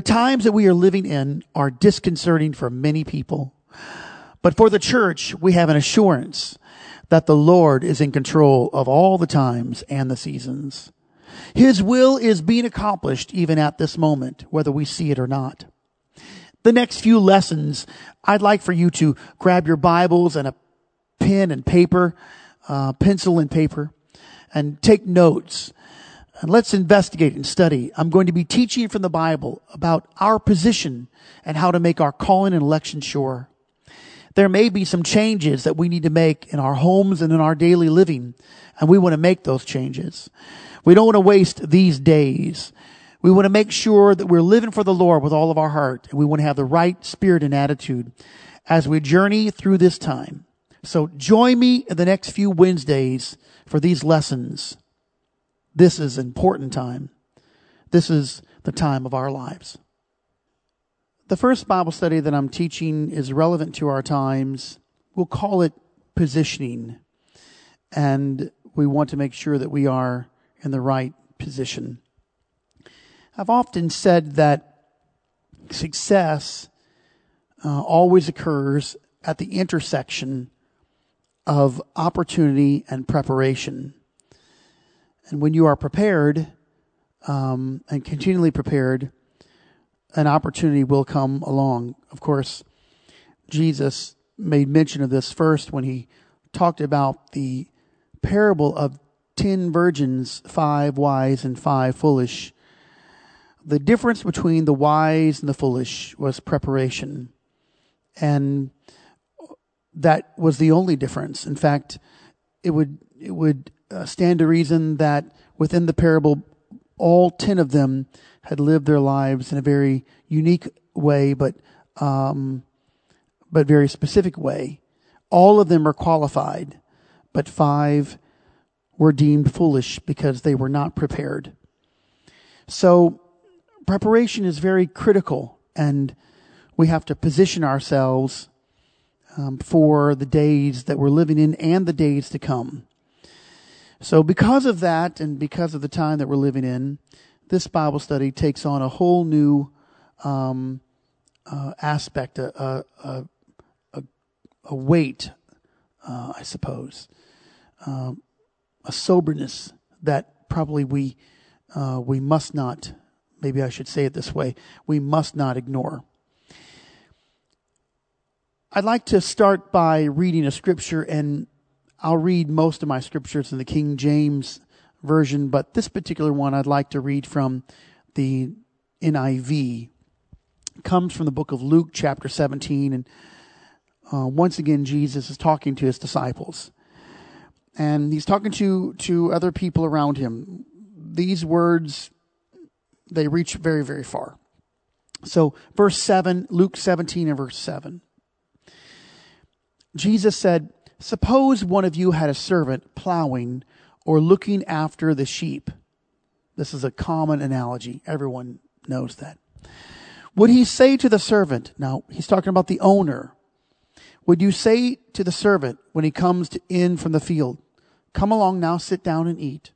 The times that we are living in are disconcerting for many people. But for the church, we have an assurance that the Lord is in control of all the times and the seasons. His will is being accomplished even at this moment, whether we see it or not. The next few lessons, I'd like for you to grab your Bibles and a pen and paper, uh, pencil and paper, and take notes. And let's investigate and study. I'm going to be teaching from the Bible about our position and how to make our calling and election sure. There may be some changes that we need to make in our homes and in our daily living, and we want to make those changes. We don't want to waste these days. We want to make sure that we're living for the Lord with all of our heart, and we want to have the right spirit and attitude as we journey through this time. So join me in the next few Wednesdays for these lessons. This is important time. This is the time of our lives. The first Bible study that I'm teaching is relevant to our times. We'll call it positioning. And we want to make sure that we are in the right position. I've often said that success uh, always occurs at the intersection of opportunity and preparation. And when you are prepared um, and continually prepared, an opportunity will come along. Of course, Jesus made mention of this first when he talked about the parable of ten virgins, five wise and five foolish. The difference between the wise and the foolish was preparation. And that was the only difference. In fact, it would, it would uh, stand to reason that within the parable, all ten of them had lived their lives in a very unique way, but um, but very specific way. All of them are qualified, but five were deemed foolish because they were not prepared. So preparation is very critical, and we have to position ourselves um, for the days that we're living in and the days to come. So, because of that, and because of the time that we're living in, this Bible study takes on a whole new um, uh, aspect, a, a, a, a weight, uh, I suppose, um, a soberness that probably we uh, we must not. Maybe I should say it this way: we must not ignore. I'd like to start by reading a scripture, and I'll read most of my scriptures in the King James version, but this particular one I'd like to read from the NIV. It comes from the book of Luke, chapter 17, and uh, once again, Jesus is talking to his disciples. And he's talking to, to other people around him. These words, they reach very, very far. So, verse 7, Luke 17 and verse 7. Jesus said, Suppose one of you had a servant plowing or looking after the sheep. This is a common analogy. Everyone knows that. Would he say to the servant, now he's talking about the owner, would you say to the servant when he comes in from the field, come along now, sit down and eat?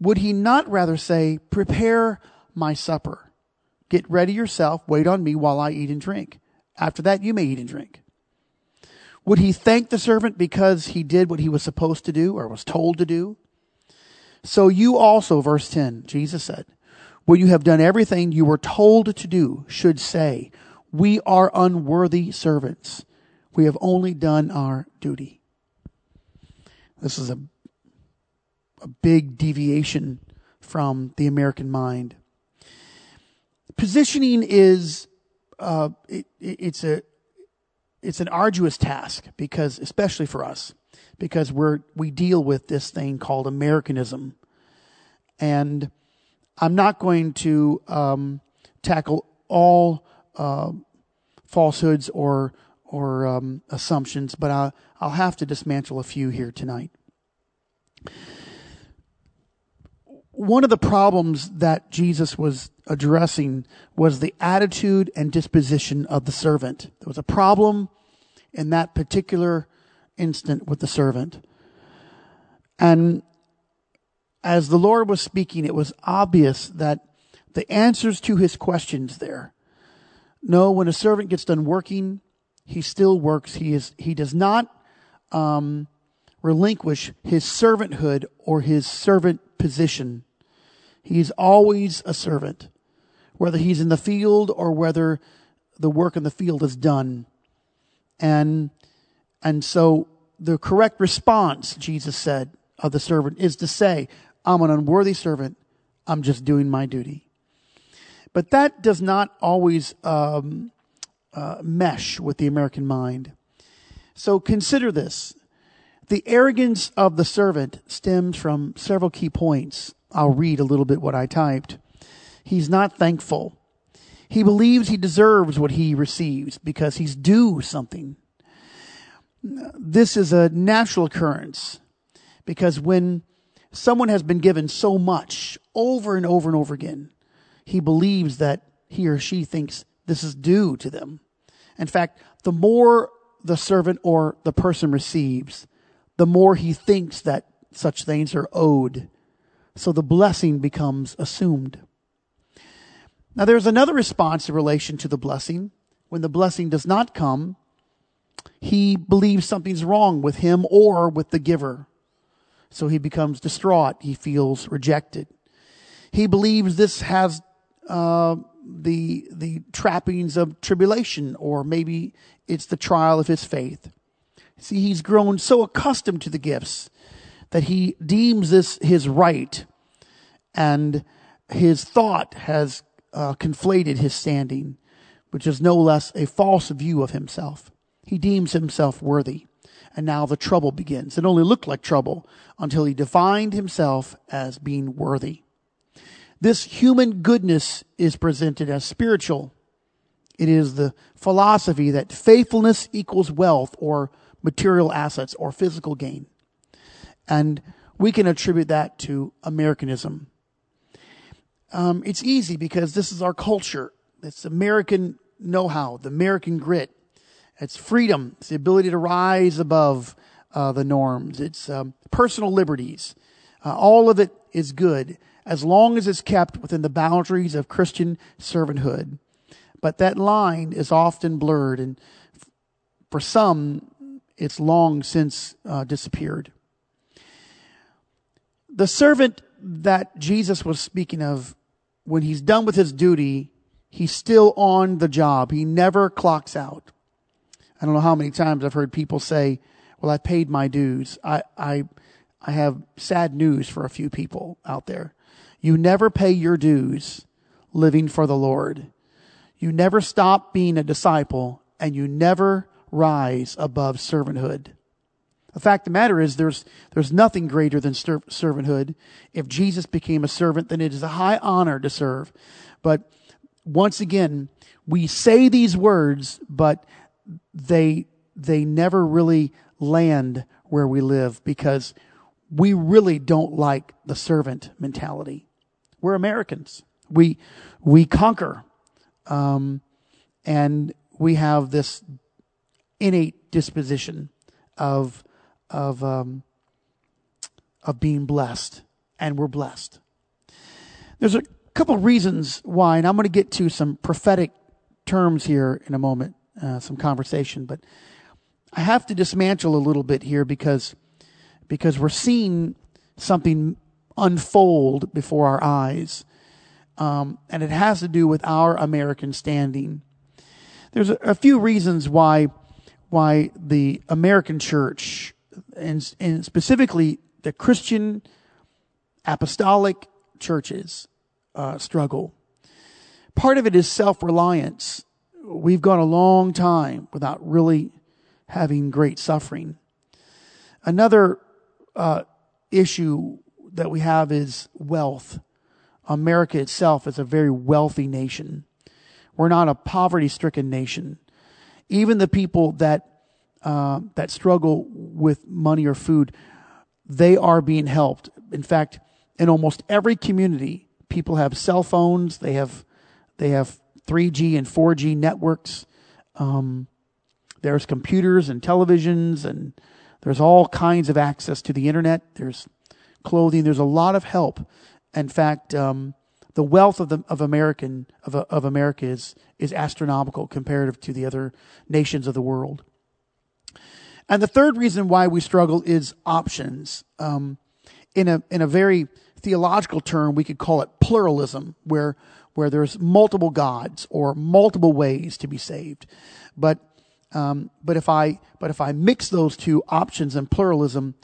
Would he not rather say, prepare my supper? Get ready yourself, wait on me while I eat and drink. After that, you may eat and drink. Would he thank the servant because he did what he was supposed to do or was told to do? So you also, verse 10, Jesus said, when you have done everything you were told to do, should say, we are unworthy servants. We have only done our duty. This is a, a big deviation from the American mind. Positioning is, uh, it, it's a, it's an arduous task because, especially for us, because we're, we deal with this thing called Americanism. And I'm not going to um, tackle all uh, falsehoods or or um, assumptions, but I'll, I'll have to dismantle a few here tonight. One of the problems that Jesus was addressing was the attitude and disposition of the servant. There was a problem in that particular instant with the servant. And as the Lord was speaking, it was obvious that the answers to his questions there. No, when a servant gets done working, he still works. He is he does not um, relinquish his servanthood or his servant position. He is always a servant, whether he's in the field or whether the work in the field is done. And and so the correct response, Jesus said, of the servant is to say, I'm an unworthy servant. I'm just doing my duty. But that does not always um, uh, mesh with the American mind. So consider this. The arrogance of the servant stems from several key points. I'll read a little bit what I typed. He's not thankful. He believes he deserves what he receives because he's due something. This is a natural occurrence because when someone has been given so much over and over and over again, he believes that he or she thinks this is due to them. In fact, the more the servant or the person receives, the more he thinks that such things are owed. So the blessing becomes assumed. Now there's another response in relation to the blessing. When the blessing does not come, he believes something's wrong with him or with the giver. So he becomes distraught. He feels rejected. He believes this has uh, the the trappings of tribulation, or maybe it's the trial of his faith. See, he's grown so accustomed to the gifts that he deems this his right, and his thought has uh, conflated his standing, which is no less a false view of himself. He deems himself worthy. And now the trouble begins. It only looked like trouble until he defined himself as being worthy. This human goodness is presented as spiritual. It is the philosophy that faithfulness equals wealth or material assets or physical gain. And we can attribute that to Americanism. Um, it's easy because this is our culture. It's American know-how, the American grit. It's freedom. It's the ability to rise above uh, the norms. It's um, personal liberties. Uh, all of it is good as long as it's kept within the boundaries of Christian servanthood. But that line is often blurred, and for some, it's long since uh, disappeared. The servant that Jesus was speaking of, when he's done with his duty, he's still on the job. He never clocks out. I don't know how many times I've heard people say, well, I paid my dues. I, I, I have sad news for a few people out there. You never pay your dues living for the Lord. You never stop being a disciple and you never rise above servanthood. The fact of the matter is there's, there's nothing greater than ser- servanthood. If Jesus became a servant, then it is a high honor to serve. But once again, we say these words, but they, they never really land where we live because we really don't like the servant mentality. We're Americans. We we conquer, um, and we have this innate disposition of of um, of being blessed, and we're blessed. There's a couple reasons why, and I'm going to get to some prophetic terms here in a moment, uh, some conversation, but I have to dismantle a little bit here because because we're seeing something unfold before our eyes. Um, and it has to do with our American standing. There's a, a few reasons why why the American church and, and specifically the Christian apostolic churches uh, struggle. Part of it is self reliance. We've gone a long time without really having great suffering. Another uh, issue that we have is wealth. America itself is a very wealthy nation. We're not a poverty stricken nation. Even the people that uh, that struggle with money or food, they are being helped. In fact, in almost every community, people have cell phones. They have they have 3G and 4G networks. Um, there's computers and televisions, and there's all kinds of access to the internet. There's clothing. There's a lot of help. In fact, um, the wealth of the of American of of America is is astronomical comparative to the other nations of the world. And the third reason why we struggle is options. Um, in a in a very theological term, we could call it pluralism, where where there's multiple gods or multiple ways to be saved. But um, but if I but if I mix those two options and pluralism,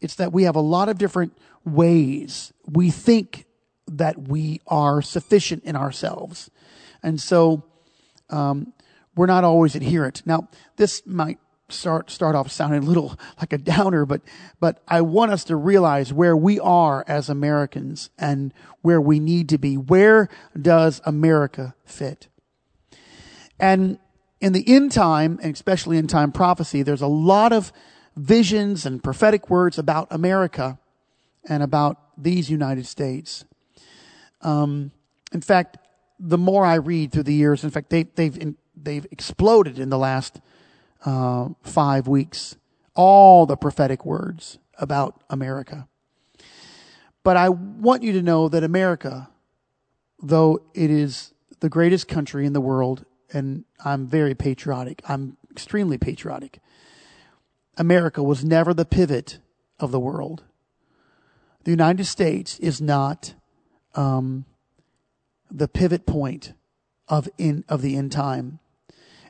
it's that we have a lot of different ways we think that we are sufficient in ourselves, and so um, we're not always adherent. Now, this might start start off sounding a little like a downer, but but I want us to realize where we are as Americans and where we need to be. Where does America fit? And in the end time, and especially in time prophecy, there's a lot of visions and prophetic words about America and about these United States. Um, in fact, the more I read through the years, in fact, they, they've they've exploded in the last uh, five weeks. All the prophetic words about America. But I want you to know that America, though it is the greatest country in the world, and I'm very patriotic, I'm extremely patriotic. America was never the pivot of the world. The United States is not um, the pivot point of in of the end time.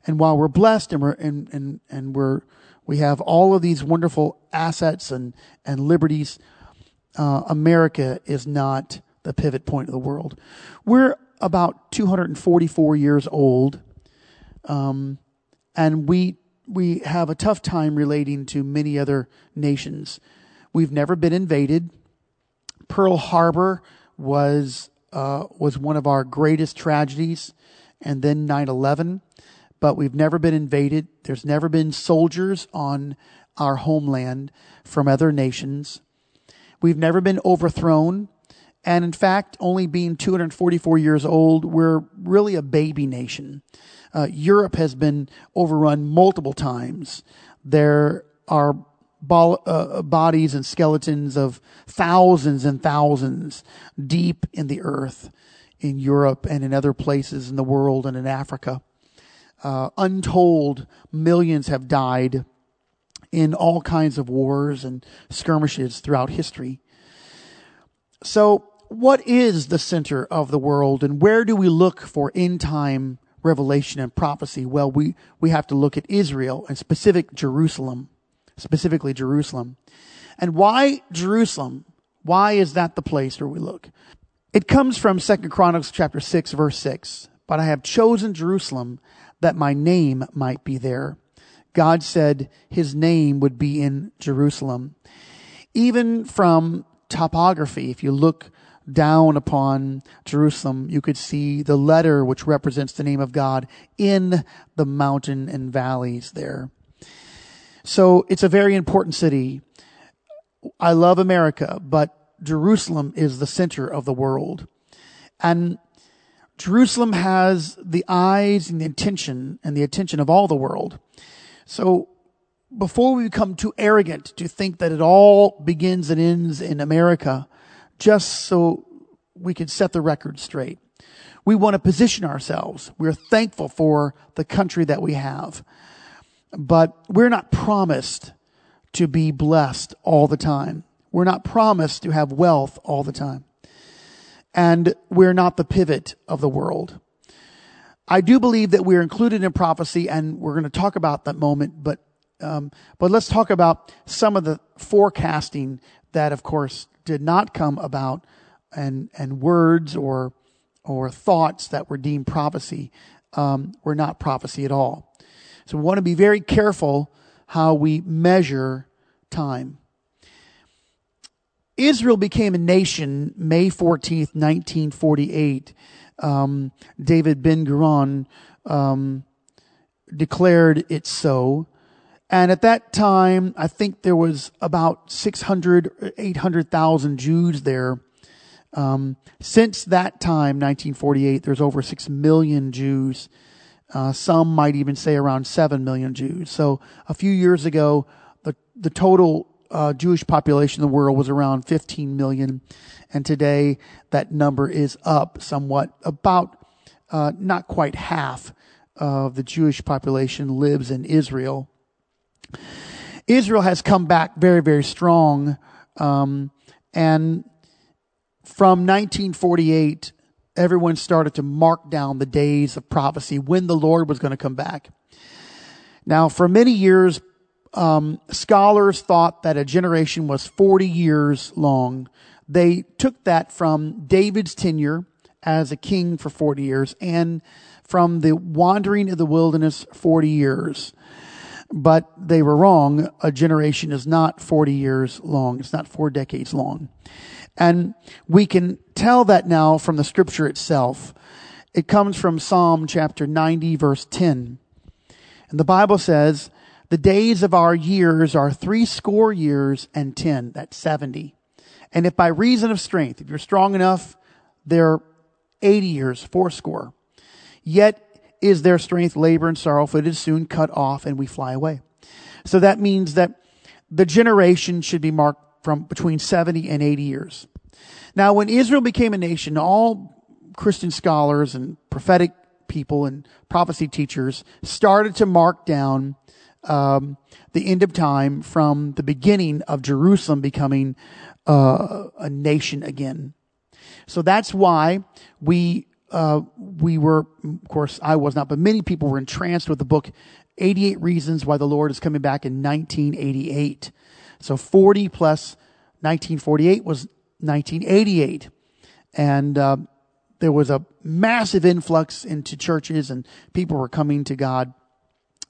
And while we're blessed and we're and and, and we're we have all of these wonderful assets and and liberties, uh, America is not the pivot point of the world. We're about 244 years old, um, and we we have a tough time relating to many other nations. We've never been invaded. Pearl Harbor was uh, was one of our greatest tragedies, and then 9/11 but we've never been invaded. There's never been soldiers on our homeland from other nations. We've never been overthrown. And in fact, only being 244 years old, we're really a baby nation. Uh, Europe has been overrun multiple times. There are bo- uh, bodies and skeletons of thousands and thousands deep in the earth in Europe and in other places in the world and in Africa uh, untold millions have died in all kinds of wars and skirmishes throughout history. So, what is the center of the world and where do we look for end time revelation and prophecy? Well, we, we have to look at Israel and specific Jerusalem, specifically Jerusalem. And why Jerusalem? Why is that the place where we look? It comes from Second Chronicles chapter 6 verse 6. But I have chosen Jerusalem that my name might be there. God said his name would be in Jerusalem. Even from topography, if you look down upon Jerusalem, you could see the letter which represents the name of God in the mountain and valleys there. So it's a very important city. I love America, but Jerusalem is the center of the world. And Jerusalem has the eyes and the attention and the attention of all the world. So before we become too arrogant to think that it all begins and ends in America, just so we can set the record straight. We want to position ourselves. We're thankful for the country that we have, but we're not promised to be blessed all the time. We're not promised to have wealth all the time and we're not the pivot of the world. I do believe that we're included in prophecy, and we're going to talk about that moment. But um, but let's talk about some of the forecasting that, of course, did not come about, and and words or or thoughts that were deemed prophecy um, were not prophecy at all. So we want to be very careful how we measure time. Israel became a nation May 14th, 1948. Um, David Ben Gurion um, declared it so. And at that time, I think there was about 600, 800,000 Jews there. Um, since that time, 1948, there's over 6 million Jews. Uh, some might even say around 7 million Jews. So a few years ago, the, the total uh, Jewish population in the world was around 15 million, And today that number is up somewhat, about uh, not quite half of the Jewish population lives in Israel. Israel has come back very, very strong. Um, and from 1948, everyone started to mark down the days of prophecy when the Lord was going to come back. Now, for many years, um, scholars thought that a generation was 40 years long. They took that from David's tenure as a king for 40 years and from the wandering of the wilderness 40 years. But they were wrong. A generation is not 40 years long. It's not four decades long. And we can tell that now from the scripture itself. It comes from Psalm chapter 90 verse 10. And the Bible says, the days of our years are three score years and ten. That's 70. And if by reason of strength, if you're strong enough, they're 80 years, four score. Yet is their strength labor and sorrow, for it is soon cut off and we fly away. So that means that the generation should be marked from between 70 and 80 years. Now, when Israel became a nation, all Christian scholars and prophetic people and prophecy teachers started to mark down um, the end of time from the beginning of Jerusalem becoming uh, a nation again. So that's why we uh, we were, of course, I was not, but many people were entranced with the book 88 Reasons Why the Lord is Coming Back in 1988. So 40 plus 1948 was 1988. And uh, there was a massive influx into churches and people were coming to God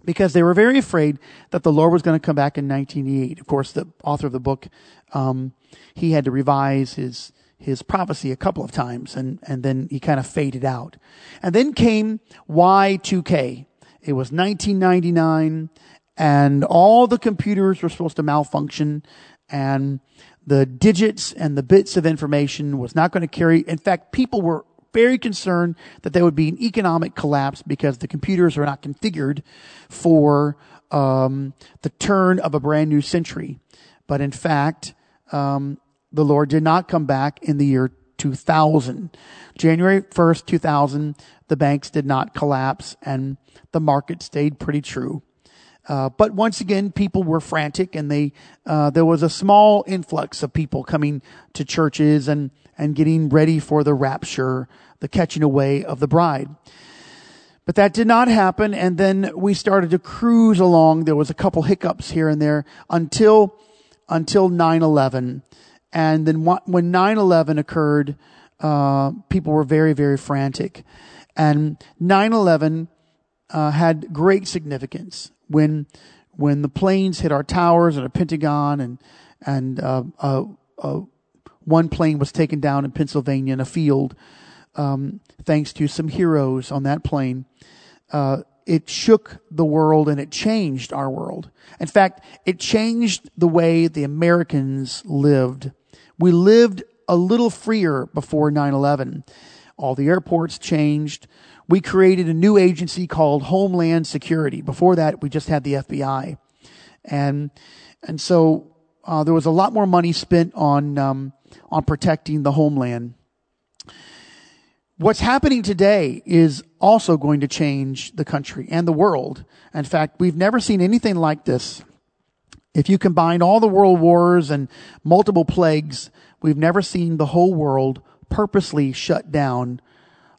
because they were very afraid that the Lord was going to come back in 1988. Of course, the author of the book, um, he had to revise his his prophecy a couple of times and, and then he kind of faded out. And then came Y2K. It was 1999 and all the computers were supposed to malfunction and the digits and the bits of information was not going to carry. In fact, people were very concerned that there would be an economic collapse because the computers are not configured for um, the turn of a brand new century. But in fact, um, the Lord did not come back in the year 2000. January 1st, 2000, the banks did not collapse and the market stayed pretty true. Uh, but once again, people were frantic, and they uh, there was a small influx of people coming to churches and and getting ready for the rapture, the catching away of the bride. But that did not happen, and then we started to cruise along. There was a couple hiccups here and there until until 9/11, and then when 9 11 occurred, uh, people were very, very frantic. And 9 11 uh, had great significance when, when the planes hit our towers and a Pentagon and, and uh, uh, uh, one plane was taken down in Pennsylvania in a field, um, thanks to some heroes on that plane. Uh, it shook the world and it changed our world. In fact, it changed the way the Americans lived we lived a little freer before 9-11. All the airports changed. We created a new agency called Homeland Security. Before that, we just had the FBI. And, and so, uh, there was a lot more money spent on, um, on protecting the homeland. What's happening today is also going to change the country and the world. In fact, we've never seen anything like this. If you combine all the world wars and multiple plagues, we've never seen the whole world purposely shut down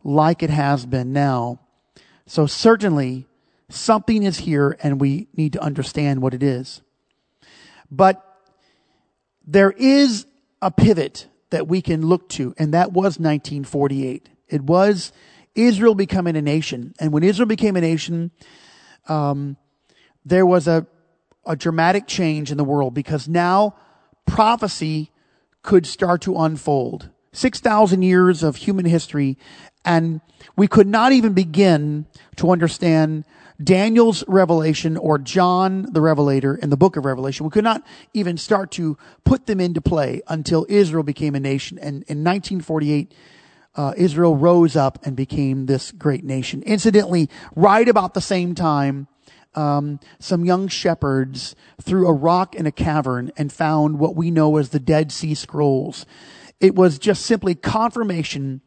like it has been now. So certainly something is here and we need to understand what it is. But there is a pivot that we can look to, and that was 1948. It was Israel becoming a nation. And when Israel became a nation, um, there was a a dramatic change in the world because now prophecy could start to unfold. 6,000 years of human history and we could not even begin to understand Daniel's revelation or John the Revelator in the book of Revelation. We could not even start to put them into play until Israel became a nation. And in 1948, uh, Israel rose up and became this great nation. Incidentally, right about the same time, um, some young shepherds threw a rock in a cavern and found what we know as the Dead Sea Scrolls. It was just simply confirmation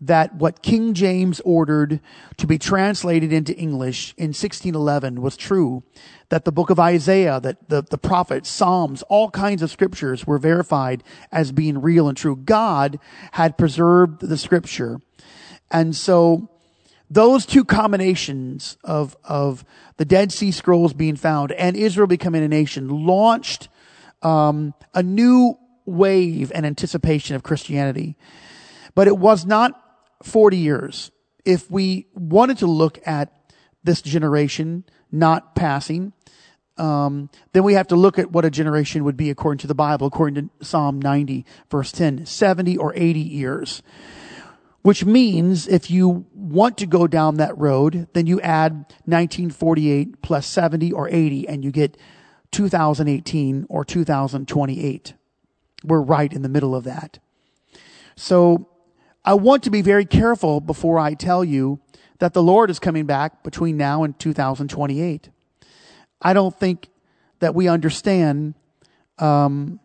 that what King James ordered to be translated into English in 1611 was true. That the book of Isaiah, that the, the prophets, Psalms, all kinds of scriptures were verified as being real and true. God had preserved the scripture. And so those two combinations of, of the Dead Sea Scrolls being found and Israel becoming a nation launched um, a new wave and anticipation of Christianity. But it was not 40 years. If we wanted to look at this generation not passing, um, then we have to look at what a generation would be according to the Bible, according to Psalm 90, verse 10, 70 or 80 years. Which means if you want to go down that road, then you add 1948 plus 70 or 80 and you get 2018 or 2028. We're right in the middle of that. So I want to be very careful before I tell you that the Lord is coming back between now and 2028. I don't think that we understand um,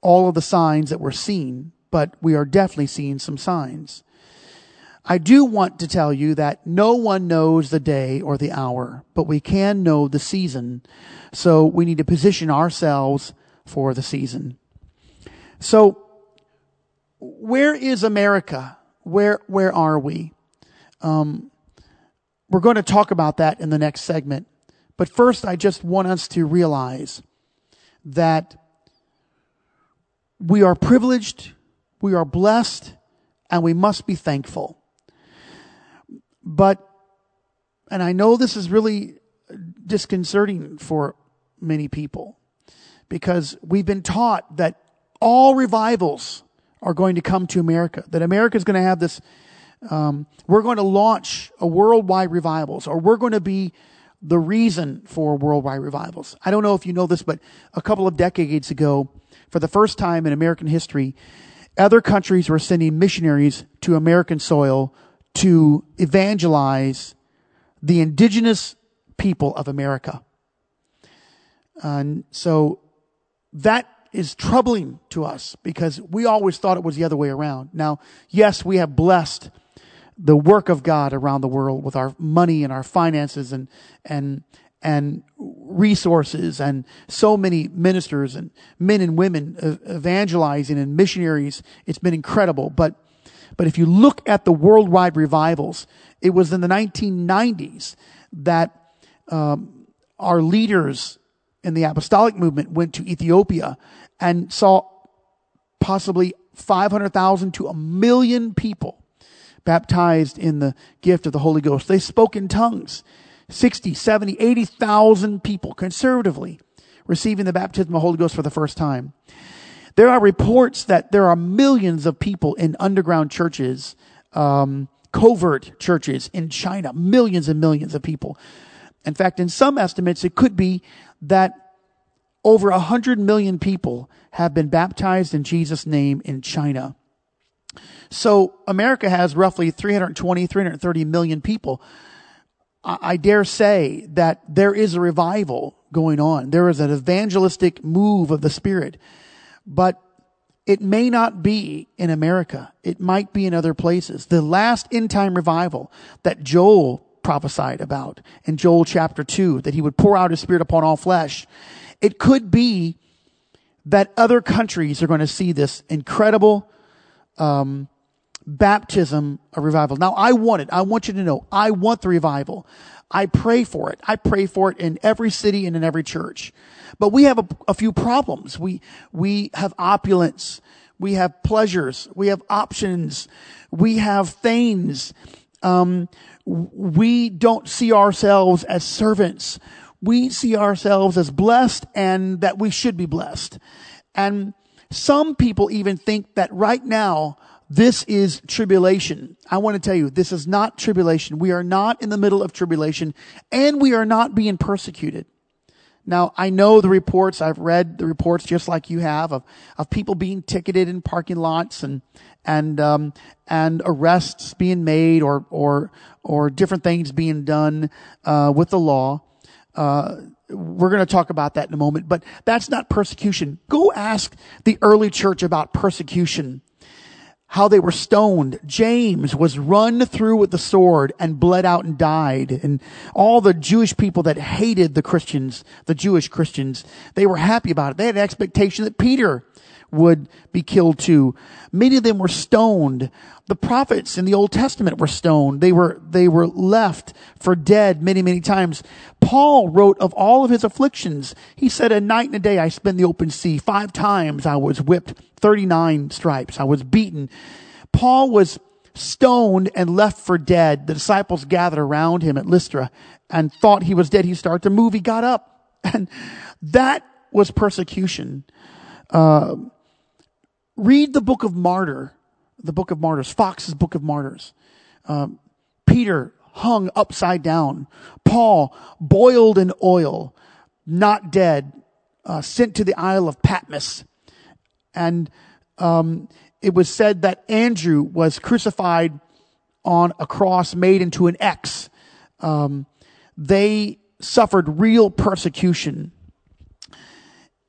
all of the signs that we're seeing, but we are definitely seeing some signs. I do want to tell you that no one knows the day or the hour, but we can know the season. So we need to position ourselves for the season. So where is America? Where where are we? Um, we're going to talk about that in the next segment. But first, I just want us to realize that we are privileged, we are blessed, and we must be thankful. But, and I know this is really disconcerting for many people because we've been taught that all revivals are going to come to America, that America is going to have this, um, we're going to launch a worldwide revivals, or we're going to be the reason for worldwide revivals. I don't know if you know this, but a couple of decades ago, for the first time in American history, other countries were sending missionaries to American soil to evangelize the indigenous people of America. And so that is troubling to us because we always thought it was the other way around. Now, yes, we have blessed the work of God around the world with our money and our finances and, and, and resources and so many ministers and men and women evangelizing and missionaries. It's been incredible. But, but if you look at the worldwide revivals, it was in the 1990s that um, our leaders in the apostolic movement went to Ethiopia and saw possibly 500,000 to a million people baptized in the gift of the Holy Ghost. They spoke in tongues. 60, 70, 80,000 people conservatively receiving the baptism of the Holy Ghost for the first time. There are reports that there are millions of people in underground churches, um, covert churches in China, millions and millions of people. In fact, in some estimates, it could be that over a hundred million people have been baptized in Jesus' name in China. So America has roughly 320, 330 million people. I dare say that there is a revival going on. There is an evangelistic move of the Spirit, but it may not be in America. It might be in other places. The last end time revival that Joel prophesied about in Joel chapter 2, that he would pour out his spirit upon all flesh. It could be that other countries are going to see this incredible um, baptism of revival. Now, I want it. I want you to know, I want the revival. I pray for it. I pray for it in every city and in every church. But we have a, a few problems. We, we have opulence. We have pleasures. We have options. We have things. Um, we don't see ourselves as servants we see ourselves as blessed and that we should be blessed. And some people even think that right now, this is tribulation. I want to tell you, this is not tribulation. We are not in the middle of tribulation and we are not being persecuted. Now, I know the reports, I've read the reports just like you have of, of people being ticketed in parking lots and, and, um, and arrests being made or, or, or different things being done, uh, with the law. Uh, we're going to talk about that in a moment, but that's not persecution. Go ask the early church about persecution how they were stoned. James was run through with the sword and bled out and died. And all the Jewish people that hated the Christians, the Jewish Christians, they were happy about it. They had an expectation that Peter would be killed too. Many of them were stoned. The prophets in the Old Testament were stoned. They were, they were left for dead many, many times. Paul wrote of all of his afflictions. He said, a night and a day I spent the open sea. Five times I was whipped, 39 stripes. I was beaten. Paul was stoned and left for dead. The disciples gathered around him at Lystra and thought he was dead. He started to move. He got up and that was persecution. Uh, read the book of Martyr, the book of Martyrs, Foxe's book of Martyrs. Um, Peter hung upside down. Paul boiled in oil, not dead, uh, sent to the Isle of Patmos. And um, it was said that Andrew was crucified on a cross made into an X. Um, they suffered real persecution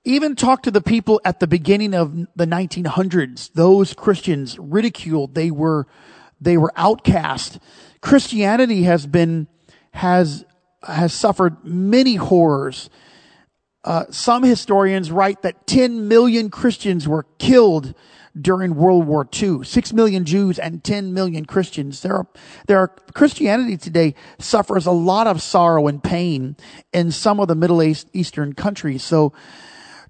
even talk to the people at the beginning of the 1900s. Those Christians ridiculed. They were, they were outcast. Christianity has been, has, has suffered many horrors. Uh, some historians write that 10 million Christians were killed during World War II. Six million Jews and 10 million Christians. There are, there are, Christianity today suffers a lot of sorrow and pain in some of the Middle East, Eastern countries. So,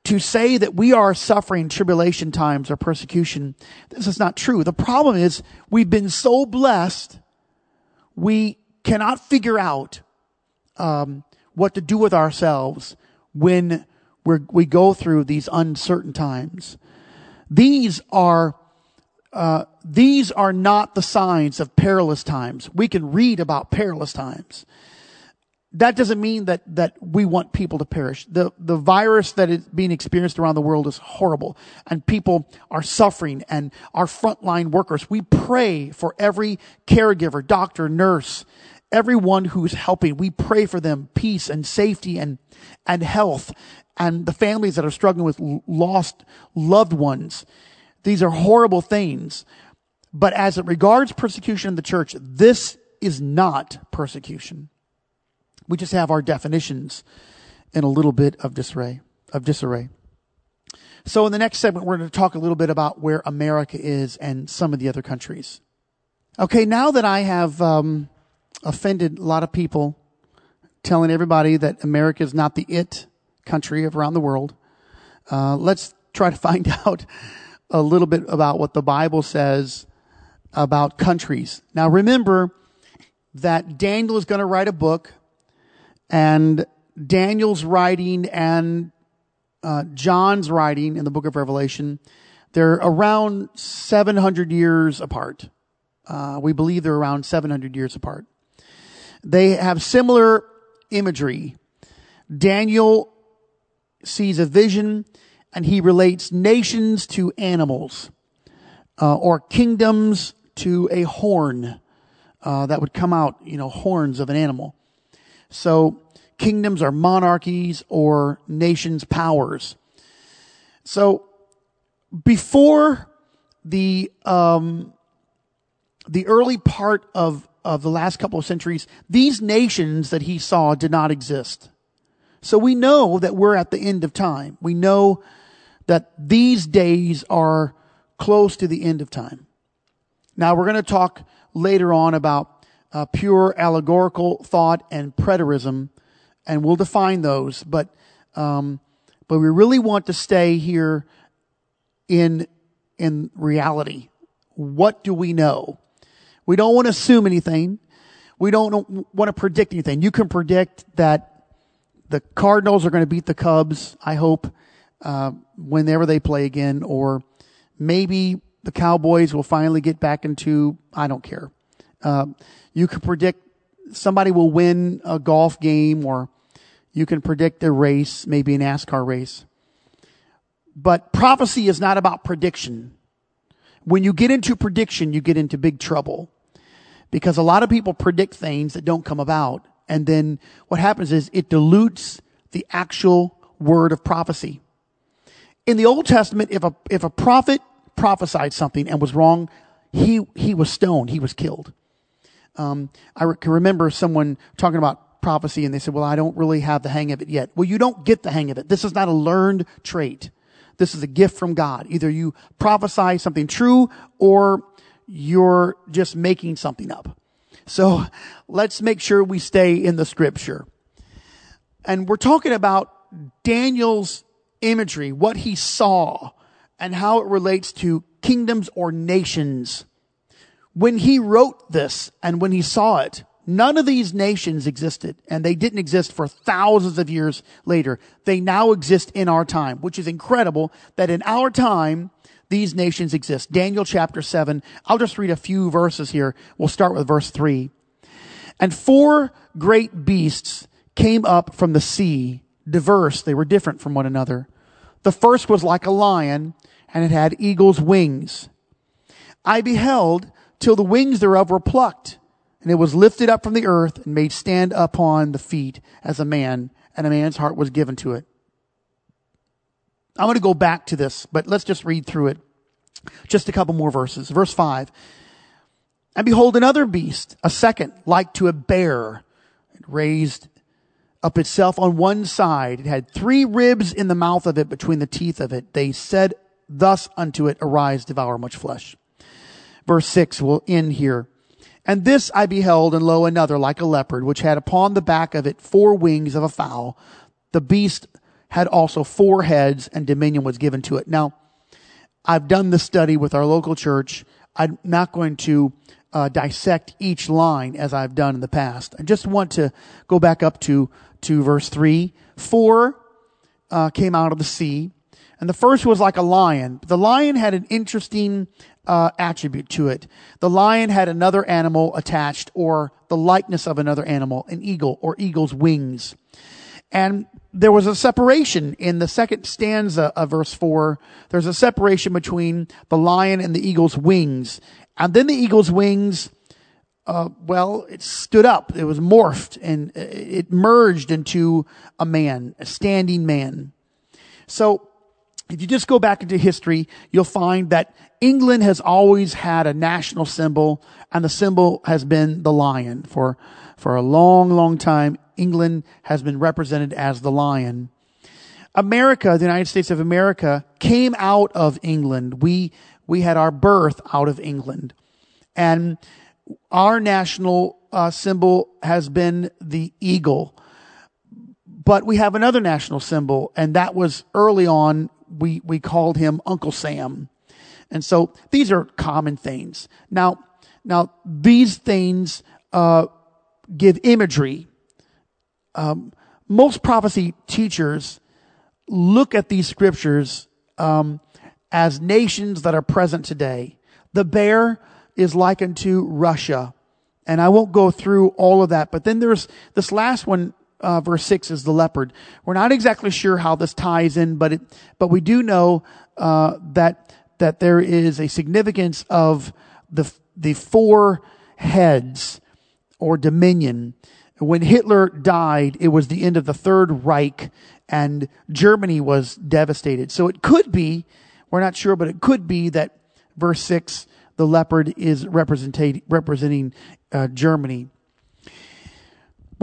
to say that we are suffering tribulation times or persecution, this is not true. The problem is we've been so blessed, we cannot figure out um, what to do with ourselves when we we go through these uncertain times. These are uh, these are not the signs of perilous times. We can read about perilous times that doesn't mean that, that we want people to perish. The, the virus that is being experienced around the world is horrible and people are suffering and our frontline workers. We pray for every caregiver, doctor, nurse, everyone who's helping. We pray for them peace and safety and, and health and the families that are struggling with lost loved ones. These are horrible things. But as it regards persecution in the church, this is not persecution. We just have our definitions in a little bit of disarray, of disarray. So in the next segment, we're going to talk a little bit about where America is and some of the other countries. Okay, now that I have um, offended a lot of people, telling everybody that America is not the it country of around the world, uh, let's try to find out a little bit about what the Bible says about countries. Now remember that Daniel is going to write a book and Daniel's writing and uh, John's writing in the book of Revelation, they're around 700 years apart. Uh, we believe they're around 700 years apart. They have similar imagery. Daniel sees a vision and he relates nations to animals uh, or kingdoms to a horn uh, that would come out, you know, horns of an animal. So kingdoms are monarchies or nations powers. So before the um, the early part of of the last couple of centuries, these nations that he saw did not exist. So we know that we're at the end of time. We know that these days are close to the end of time. Now we're going to talk later on about uh, pure allegorical thought and preterism, and we'll define those. But um, but we really want to stay here in in reality. What do we know? We don't want to assume anything. We don't want to predict anything. You can predict that the Cardinals are going to beat the Cubs. I hope uh, whenever they play again, or maybe the Cowboys will finally get back into. I don't care. Uh, you can predict somebody will win a golf game or you can predict a race, maybe a NASCAR race. But prophecy is not about prediction. When you get into prediction, you get into big trouble because a lot of people predict things that don't come about. And then what happens is it dilutes the actual word of prophecy. In the Old Testament, if a, if a prophet prophesied something and was wrong, he, he was stoned. He was killed. Um, I can remember someone talking about prophecy and they said, well, I don't really have the hang of it yet. Well, you don't get the hang of it. This is not a learned trait. This is a gift from God. Either you prophesy something true or you're just making something up. So let's make sure we stay in the scripture. And we're talking about Daniel's imagery, what he saw, and how it relates to kingdoms or nations. When he wrote this and when he saw it, none of these nations existed and they didn't exist for thousands of years later. They now exist in our time, which is incredible that in our time, these nations exist. Daniel chapter 7. I'll just read a few verses here. We'll start with verse 3. And four great beasts came up from the sea, diverse. They were different from one another. The first was like a lion, and it had eagle's wings. I beheld till the wings thereof were plucked, and it was lifted up from the earth and made stand upon the feet as a man, and a man's heart was given to it. I'm going to go back to this, but let's just read through it. Just a couple more verses. Verse 5. And behold, another beast, a second, like to a bear, it raised up itself on one side. It had three ribs in the mouth of it between the teeth of it. They said thus unto it, Arise, devour much flesh. Verse 6 will end here. And this I beheld, and lo, another like a leopard, which had upon the back of it four wings of a fowl. The beast had also four heads, and dominion was given to it. Now, I've done the study with our local church. I'm not going to uh, dissect each line as I've done in the past. I just want to go back up to to verse three. Four uh, came out of the sea, and the first was like a lion. The lion had an interesting uh, attribute to it. The lion had another animal attached, or the likeness of another animal, an eagle or eagle's wings. And there was a separation in the second stanza of verse four. There's a separation between the lion and the eagle's wings. And then the eagle's wings, uh, well, it stood up. It was morphed and it merged into a man, a standing man. So if you just go back into history, you'll find that England has always had a national symbol and the symbol has been the lion for, for a long, long time. England has been represented as the lion. America, the United States of America, came out of England. We, we had our birth out of England. And our national uh, symbol has been the eagle. But we have another national symbol, and that was early on, we, we called him Uncle Sam. And so these are common things. Now, now these things uh, give imagery. Um, most prophecy teachers look at these scriptures um, as nations that are present today. The bear is likened to Russia. And I won't go through all of that, but then there's this last one, uh, verse six is the leopard. We're not exactly sure how this ties in, but it, but we do know, uh, that, that there is a significance of the, the four heads or dominion. When Hitler died, it was the end of the Third Reich and Germany was devastated. So it could be, we're not sure, but it could be that verse 6, the leopard is representing uh, Germany.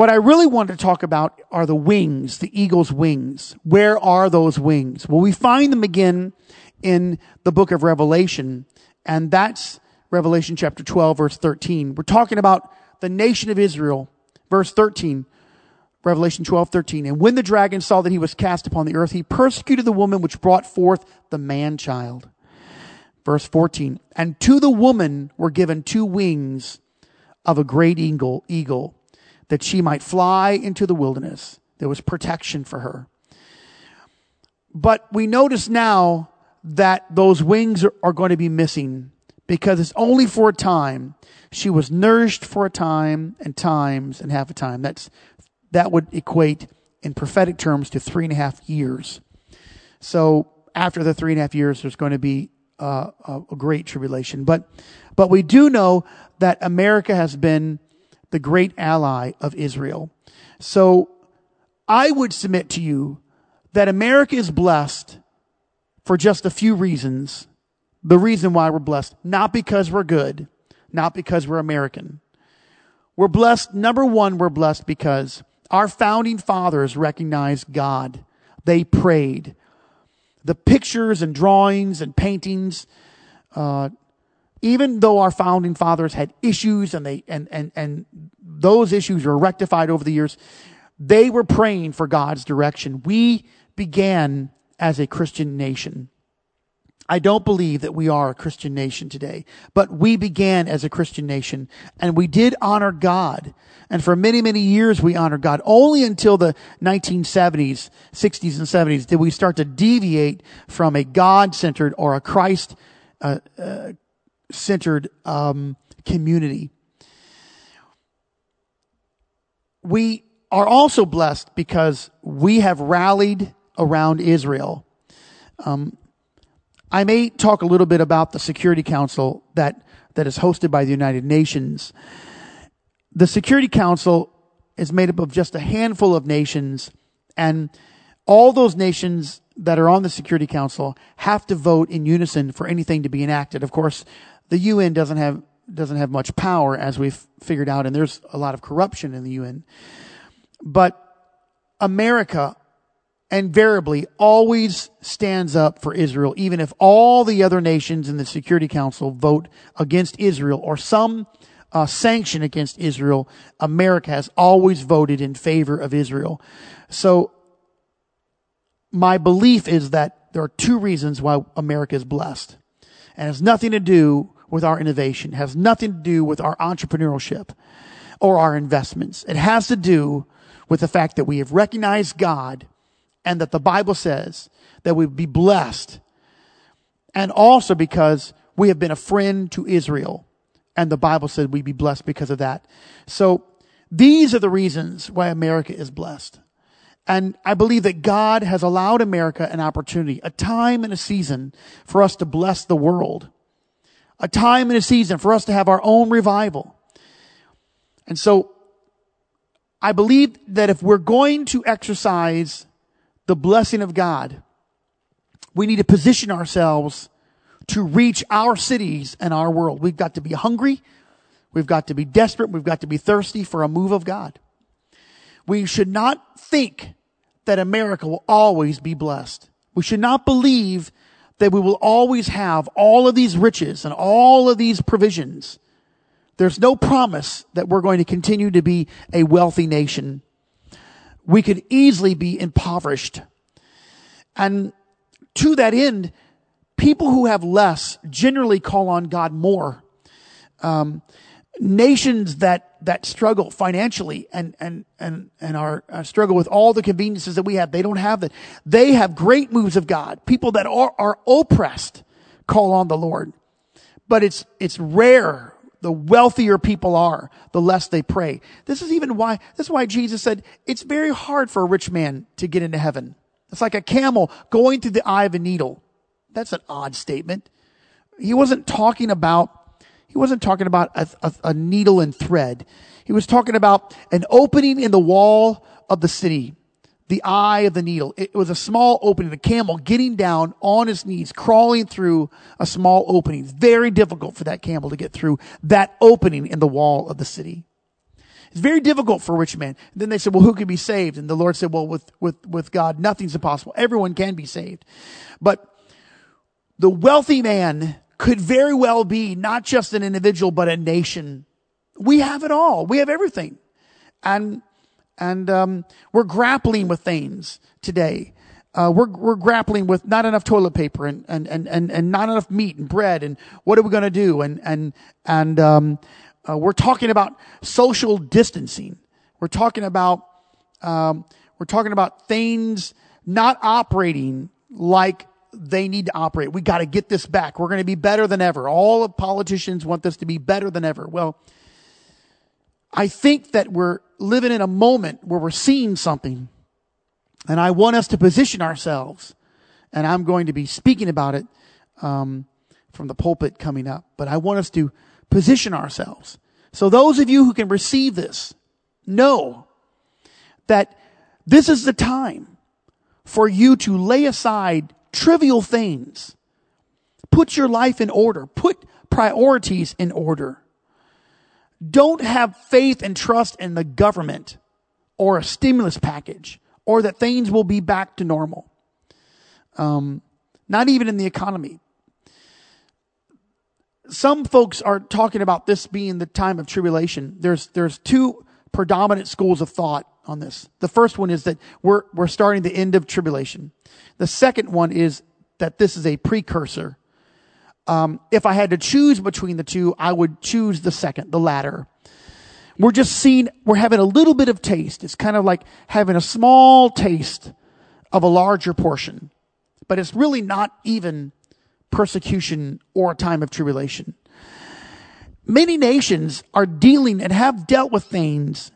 What I really want to talk about are the wings, the eagle's wings. Where are those wings? Well, we find them again in the book of Revelation, and that's Revelation chapter 12, verse 13. We're talking about the nation of Israel. Verse 13. Revelation 12, 13. And when the dragon saw that he was cast upon the earth, he persecuted the woman which brought forth the man child. Verse 14. And to the woman were given two wings of a great eagle, eagle, that she might fly into the wilderness. There was protection for her. But we notice now that those wings are, going to be missing because it's only for a time. She was nourished for a time and times and half a time. That's that would equate in prophetic terms to three and a half years. So after the three and a half years, there's going to be uh, a, a great tribulation. But, but we do know that America has been the great ally of Israel. So I would submit to you that America is blessed for just a few reasons. The reason why we're blessed, not because we're good, not because we're American. We're blessed. Number one, we're blessed because our founding fathers recognized God. They prayed. The pictures and drawings and paintings, uh, even though our founding fathers had issues and they and and and those issues were rectified over the years, they were praying for God's direction. We began as a Christian nation. I don't believe that we are a Christian nation today, but we began as a Christian nation and we did honor God. And for many, many years we honored God. Only until the 1970s, 60s and 70s did we start to deviate from a God-centered or a Christ uh, uh, centered um, community. We are also blessed because we have rallied around Israel. Um, I may talk a little bit about the Security Council that, that is hosted by the United Nations. The Security Council is made up of just a handful of nations, and all those nations that are on the Security Council have to vote in unison for anything to be enacted. Of course, the UN doesn't have doesn't have much power, as we've figured out, and there's a lot of corruption in the UN. But America invariably always stands up for Israel, even if all the other nations in the Security Council vote against Israel or some uh, sanction against Israel. America has always voted in favor of Israel. So my belief is that there are two reasons why America is blessed. And it has nothing to do with our innovation, has nothing to do with our entrepreneurship or our investments. It has to do with the fact that we have recognized God and that the Bible says that we'd be blessed. And also because we have been a friend to Israel. And the Bible said we'd be blessed because of that. So these are the reasons why America is blessed. And I believe that God has allowed America an opportunity, a time and a season for us to bless the world. A time and a season for us to have our own revival. And so I believe that if we're going to exercise the blessing of God, we need to position ourselves to reach our cities and our world. We've got to be hungry. We've got to be desperate. We've got to be thirsty for a move of God. We should not think that America will always be blessed. We should not believe that we will always have all of these riches and all of these provisions. There's no promise that we're going to continue to be a wealthy nation we could easily be impoverished. And to that end, people who have less generally call on God more. Um, nations that that struggle financially and and and and are uh, struggle with all the conveniences that we have, they don't have that. They have great moves of God. People that are are oppressed call on the Lord, but it's it's rare the wealthier people are, the less they pray. This is even why, this is why Jesus said, it's very hard for a rich man to get into heaven. It's like a camel going through the eye of a needle. That's an odd statement. He wasn't talking about, he wasn't talking about a, a, a needle and thread. He was talking about an opening in the wall of the city the eye of the needle. It was a small opening, a camel getting down on his knees, crawling through a small opening. Very difficult for that camel to get through that opening in the wall of the city. It's very difficult for a rich man. And then they said, well, who can be saved? And the Lord said, well, with, with, with God, nothing's impossible. Everyone can be saved. But the wealthy man could very well be not just an individual, but a nation. We have it all. We have everything. And and um, we're grappling with things today. Uh, we're we're grappling with not enough toilet paper and and and and, and not enough meat and bread and what are we going to do and and and um, uh, we're talking about social distancing. We're talking about um, we're talking about things not operating like they need to operate. We got to get this back. We're going to be better than ever. All of politicians want this to be better than ever. Well, I think that we're living in a moment where we're seeing something. And I want us to position ourselves. And I'm going to be speaking about it um, from the pulpit coming up. But I want us to position ourselves. So those of you who can receive this, know that This is the time for you to lay aside trivial things. Put your life in order. Put priorities in order. Don't have faith and trust in the government or a stimulus package or that things will be back to normal. Um, not even in the economy. Some folks are talking about this being the time of tribulation. There's, there's two predominant schools of thought on this. The first one is that we're, we're starting the end of tribulation. The second one is that this is a precursor. Um, if I had to choose between the two, I would choose the second, the latter. We're just seeing, we're having a little bit of taste. It's kind of like having a small taste of a larger portion, but it's really not even persecution or a time of tribulation. Many nations are dealing and have dealt with things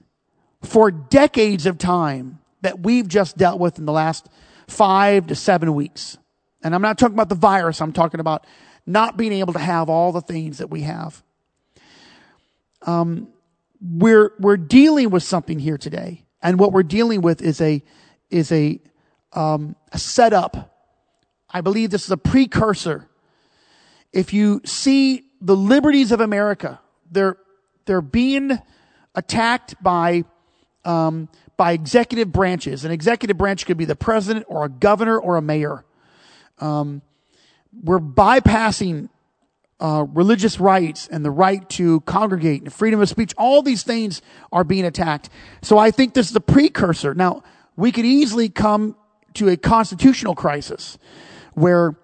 for decades of time that we've just dealt with in the last five to seven weeks. And I'm not talking about the virus. I'm talking about not being able to have all the things that we have. Um, we're, we're dealing with something here today. And what we're dealing with is a, is a, um, a setup. I believe this is a precursor. If you see the liberties of America, they're, they're being attacked by um, by executive branches. An executive branch could be the president or a governor or a mayor. Um, we're bypassing uh, religious rights and the right to congregate and freedom of speech. All these things are being attacked. So I think this is the precursor. Now, we could easily come to a constitutional crisis where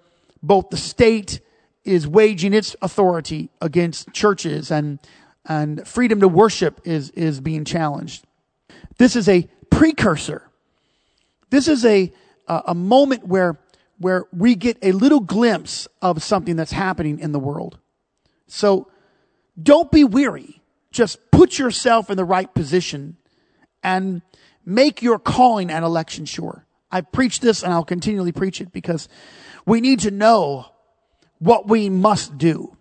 both the state is waging its authority against churches and and freedom to worship is is being challenged. This is a precursor. This is a, a moment where, where we get a little glimpse of something that's happening in the world. So don't be weary. Just put yourself in the right position and make your calling and election sure. I preach this and I'll continually preach it because we need to know what we must do.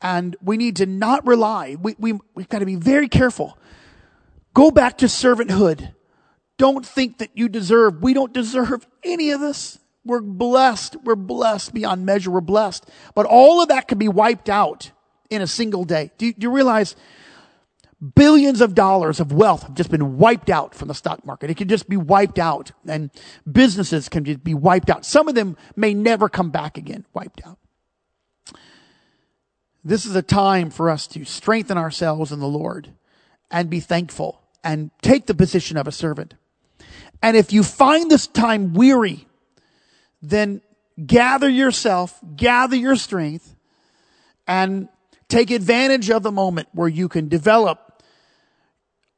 And we need to not rely. We, we, we've got to be very careful Go back to servanthood. Don't think that you deserve. We don't deserve any of this. We're blessed. We're blessed beyond measure. We're blessed. But all of that can be wiped out in a single day. Do you, do you realize billions of dollars of wealth have just been wiped out from the stock market? It can just be wiped out and businesses can just be wiped out. Some of them may never come back again, wiped out. This is a time for us to strengthen ourselves in the Lord and be thankful and take the position of a servant. And if you find this time weary, then gather yourself, gather your strength, and take advantage of the moment where you can develop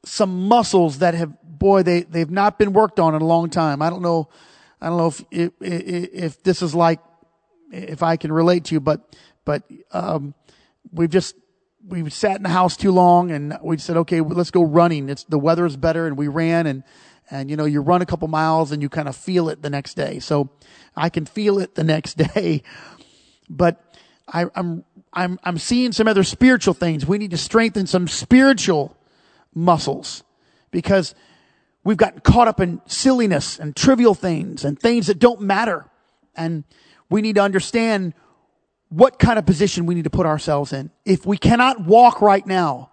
some muscles that have, boy, they, they've not been worked on in a long time. I don't know, I don't know if, if, if this is like, if I can relate to you, but, but, um, we've just we sat in the house too long and we said, okay, let's go running. It's the weather is better and we ran and, and you know, you run a couple miles and you kind of feel it the next day. So I can feel it the next day, but I, I'm, I'm, I'm seeing some other spiritual things. We need to strengthen some spiritual muscles because we've gotten caught up in silliness and trivial things and things that don't matter. And we need to understand what kind of position we need to put ourselves in. If we cannot walk right now,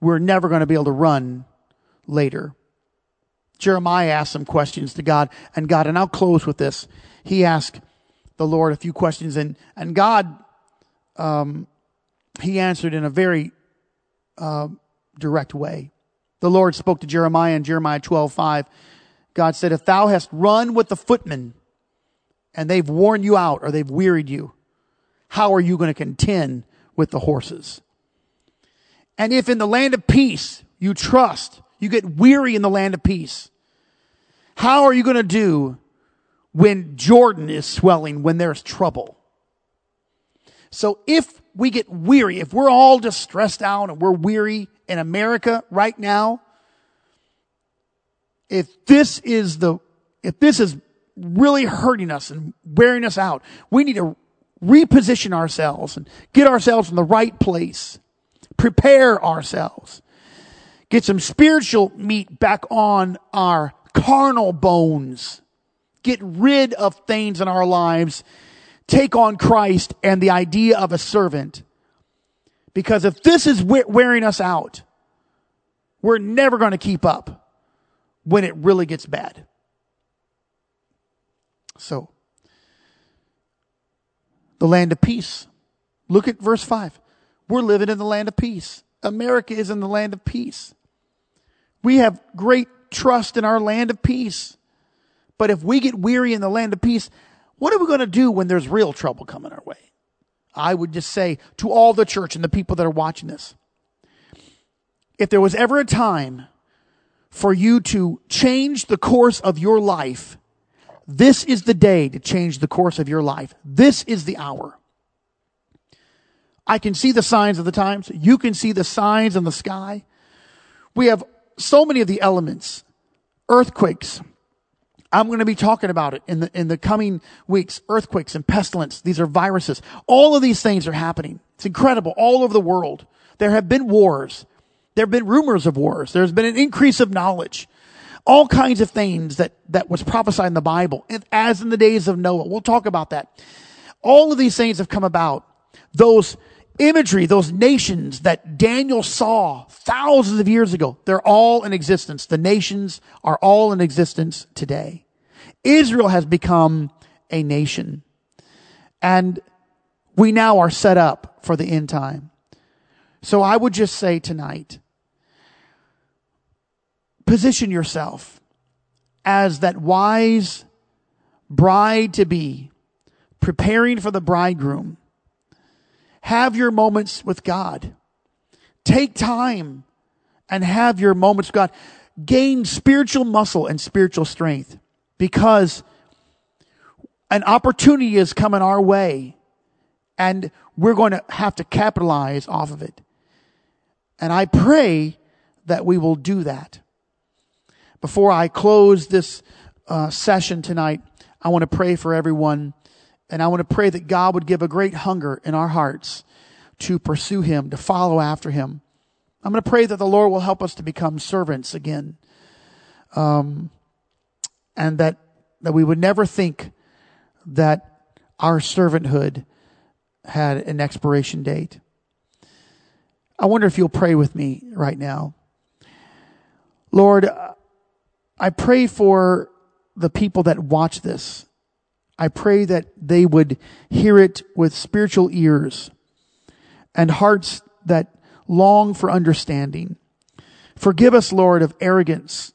we're never going to be able to run later. Jeremiah asked some questions to God and God, and I'll close with this. He asked the Lord a few questions and, and God, um, he answered in a very, uh, direct way. The Lord spoke to Jeremiah in Jeremiah 12, 5. God said, if thou hast run with the footmen and they've worn you out or they've wearied you, how are you going to contend with the horses? And if in the land of peace you trust, you get weary in the land of peace, how are you going to do when Jordan is swelling, when there's trouble? So if we get weary, if we're all just stressed out and we're weary in America right now, if this is the, if this is really hurting us and wearing us out, we need to reposition ourselves and get ourselves in the right place, prepare ourselves, get some spiritual meat back on our carnal bones. Get rid of things in our lives. Take on Christ and the idea of a servant. Because if this is wearing us out, we're never going to keep up when it really gets bad. So, the land of peace. Look at verse 5. We're living in the land of peace. America is in the land of peace. We have great trust in our land of peace. But if we get weary in the land of peace, what are we going to do when there's real trouble coming our way? I would just say to all the church and the people that are watching this, if there was ever a time for you to change the course of your life, this is the day to change the course of your life. This is the hour. I can see the signs of the times. You can see the signs in the sky. We have so many of the elements. Earthquakes. I'm going to be talking about it in the, in the coming weeks. Earthquakes and pestilence. These are viruses. All of these things are happening. It's incredible all over the world. There have been wars. There have been rumors of wars. There's been an increase of knowledge. All kinds of things that, that was prophesied in the Bible, as in the days of Noah. We'll talk about that. All of these things have come about. Those imagery, those nations that Daniel saw thousands of years ago, they're all in existence. The nations are all in existence today. Israel has become a nation. And we now are set up for the end time. So I would just say tonight, position yourself as that wise bride to be, preparing for the bridegroom have your moments with God. Take time and have your moments with God. Gain spiritual muscle and spiritual strength because an opportunity is coming our way and we're going to have to capitalize off of it. And I pray that we will do that. Before I close this uh, session tonight, I want to pray for everyone and I want to pray that God would give a great hunger in our hearts to pursue Him, to follow after Him. I'm going to pray that the Lord will help us to become servants again. Um, and that, that we would never think that our servanthood had an expiration date. I wonder if you'll pray with me right now. Lord, I pray for the people that watch this I pray that they would hear it with spiritual ears and hearts that long for understanding. Forgive us, Lord, of arrogance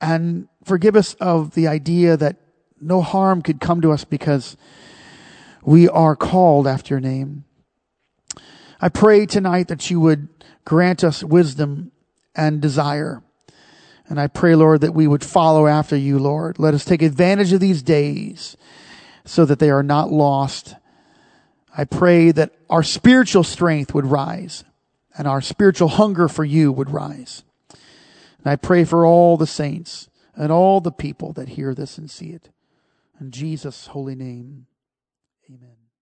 and forgive us of the idea that no harm could come to us because we are called after your name. I pray tonight that you would grant us wisdom and desire. And I pray, Lord, that we would follow after you, Lord. Let us take advantage of these days so that they are not lost. I pray that our spiritual strength would rise and our spiritual hunger for you would rise. And I pray for all the saints and all the people that hear this and see it. In Jesus' holy name.